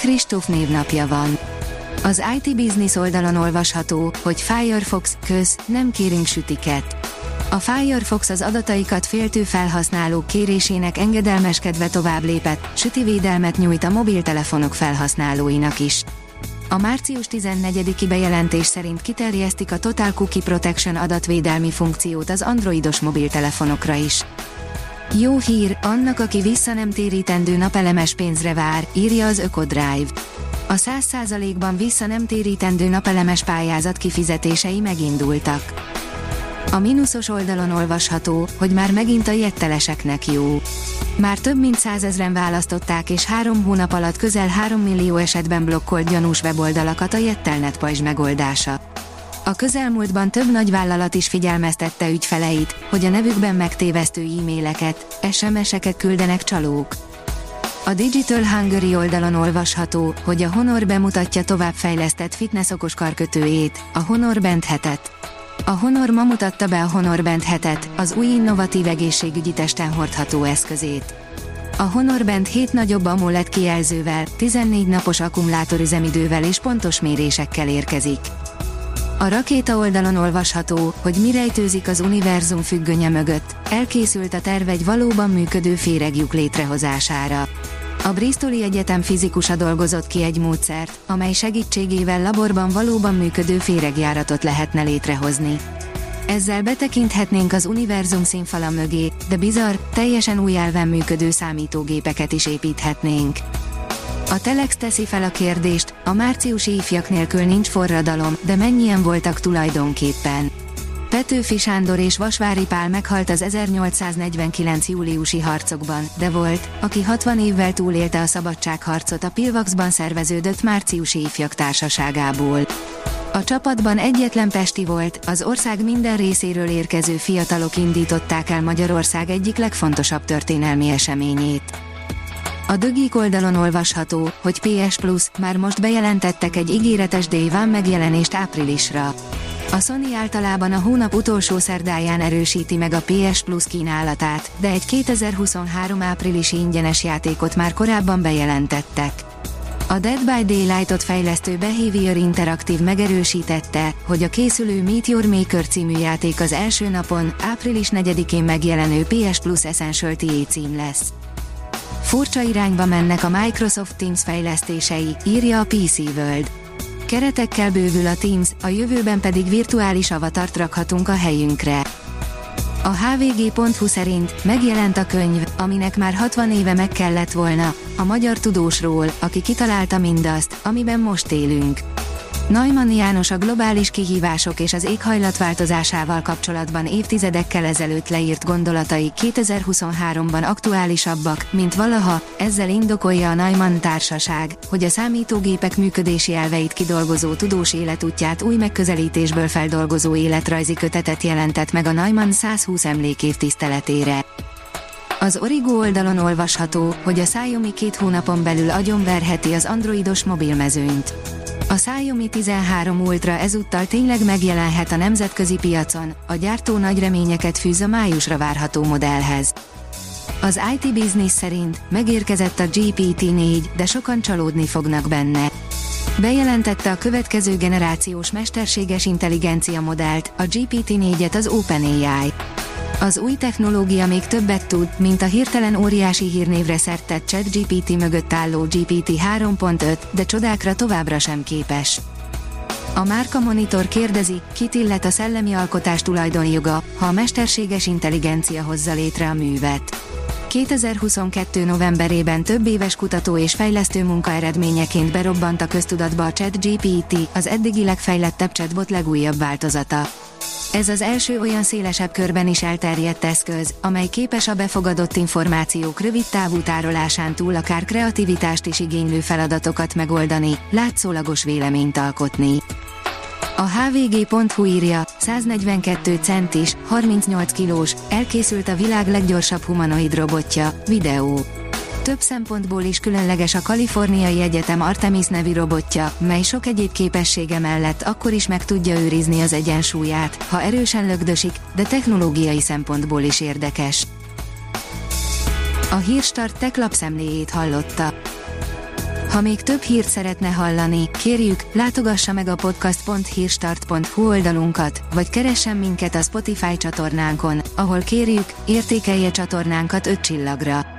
Kristóf névnapja van. Az IT Business oldalon olvasható, hogy Firefox, köz, nem kérünk sütiket. A Firefox az adataikat féltő felhasználók kérésének engedelmeskedve tovább lépett, sütivédelmet nyújt a mobiltelefonok felhasználóinak is. A március 14-i bejelentés szerint kiterjesztik a Total Cookie Protection adatvédelmi funkciót az androidos mobiltelefonokra is. Jó hír, annak, aki vissza nem térítendő napelemes pénzre vár, írja az Ökodrive. A 100%-ban vissza nem térítendő napelemes pályázat kifizetései megindultak. A mínuszos oldalon olvasható, hogy már megint a jetteleseknek jó. Már több mint százezren választották és három hónap alatt közel 3 millió esetben blokkolt gyanús weboldalakat a Jettelnet pajzs megoldása. A közelmúltban több nagyvállalat is figyelmeztette ügyfeleit, hogy a nevükben megtévesztő e-maileket, SMS-eket küldenek csalók. A Digital Hungary oldalon olvasható, hogy a Honor bemutatja továbbfejlesztett fitness okos karkötőjét, a Honor Band hetet. A Honor ma mutatta be a Honor Band hetet, az új innovatív egészségügyi testen hordható eszközét. A Honor Band 7 nagyobb AMOLED kijelzővel, 14 napos akkumulátorüzemidővel és pontos mérésekkel érkezik. A rakéta oldalon olvasható, hogy mi rejtőzik az univerzum függönye mögött, elkészült a terv egy valóban működő féregjuk létrehozására. A Bristoli Egyetem fizikusa dolgozott ki egy módszert, amely segítségével laborban valóban működő féregjáratot lehetne létrehozni. Ezzel betekinthetnénk az univerzum színfala mögé, de bizarr, teljesen új elven működő számítógépeket is építhetnénk. A Telex teszi fel a kérdést, a márciusi ifjak nélkül nincs forradalom, de mennyien voltak tulajdonképpen. Petőfi Sándor és Vasvári Pál meghalt az 1849. júliusi harcokban, de volt, aki 60 évvel túlélte a szabadságharcot a Pilvaxban szerveződött márciusi ifjak társaságából. A csapatban egyetlen Pesti volt, az ország minden részéről érkező fiatalok indították el Magyarország egyik legfontosabb történelmi eseményét. A dögik oldalon olvasható, hogy PS Plus már most bejelentettek egy ígéretes Day One megjelenést áprilisra. A Sony általában a hónap utolsó szerdáján erősíti meg a PS Plus kínálatát, de egy 2023 áprilisi ingyenes játékot már korábban bejelentettek. A Dead by Daylight-ot fejlesztő Behavior Interactive megerősítette, hogy a készülő Meet Your Maker című játék az első napon, április 4-én megjelenő PS Plus Essential TA cím lesz. Furcsa irányba mennek a Microsoft Teams fejlesztései, írja a PC World. Keretekkel bővül a Teams, a jövőben pedig virtuális avatart rakhatunk a helyünkre. A hvg.hu szerint megjelent a könyv, aminek már 60 éve meg kellett volna, a magyar tudósról, aki kitalálta mindazt, amiben most élünk. Neumann János a globális kihívások és az éghajlatváltozásával kapcsolatban évtizedekkel ezelőtt leírt gondolatai 2023-ban aktuálisabbak, mint valaha, ezzel indokolja a Neumann társaság, hogy a számítógépek működési elveit kidolgozó tudós életútját új megközelítésből feldolgozó életrajzi kötetet jelentett meg a Neumann 120 emlékév tiszteletére. Az Origo oldalon olvasható, hogy a Xiaomi két hónapon belül agyonverheti az androidos mobilmezőnyt. A Xiaomi 13 Ultra ezúttal tényleg megjelenhet a nemzetközi piacon, a gyártó nagy reményeket fűz a májusra várható modellhez. Az IT Business szerint megérkezett a GPT-4, de sokan csalódni fognak benne. Bejelentette a következő generációs mesterséges intelligencia modellt, a GPT-4-et az OpenAI. Az új technológia még többet tud, mint a hirtelen óriási hírnévre szertett ChatGPT mögött álló GPT 3.5, de csodákra továbbra sem képes. A Márka Monitor kérdezi, kit illet a szellemi alkotás tulajdonjoga, ha a mesterséges intelligencia hozza létre a művet. 2022. novemberében több éves kutató és fejlesztő munka eredményeként berobbant a köztudatba a ChatGPT, az eddigi legfejlettebb chatbot legújabb változata. Ez az első olyan szélesebb körben is elterjedt eszköz, amely képes a befogadott információk rövid távú tárolásán túl akár kreativitást is igénylő feladatokat megoldani, látszólagos véleményt alkotni. A hvg.hu írja, 142 centis, 38 kilós, elkészült a világ leggyorsabb humanoid robotja, videó. Több szempontból is különleges a Kaliforniai Egyetem Artemis nevű robotja, mely sok egyéb képessége mellett akkor is meg tudja őrizni az egyensúlyát, ha erősen lögdösik, de technológiai szempontból is érdekes. A Hírstart tech lapszemléjét hallotta. Ha még több hírt szeretne hallani, kérjük, látogassa meg a podcast.hírstart.hu oldalunkat, vagy keressen minket a Spotify csatornánkon, ahol kérjük, értékelje csatornánkat 5 csillagra.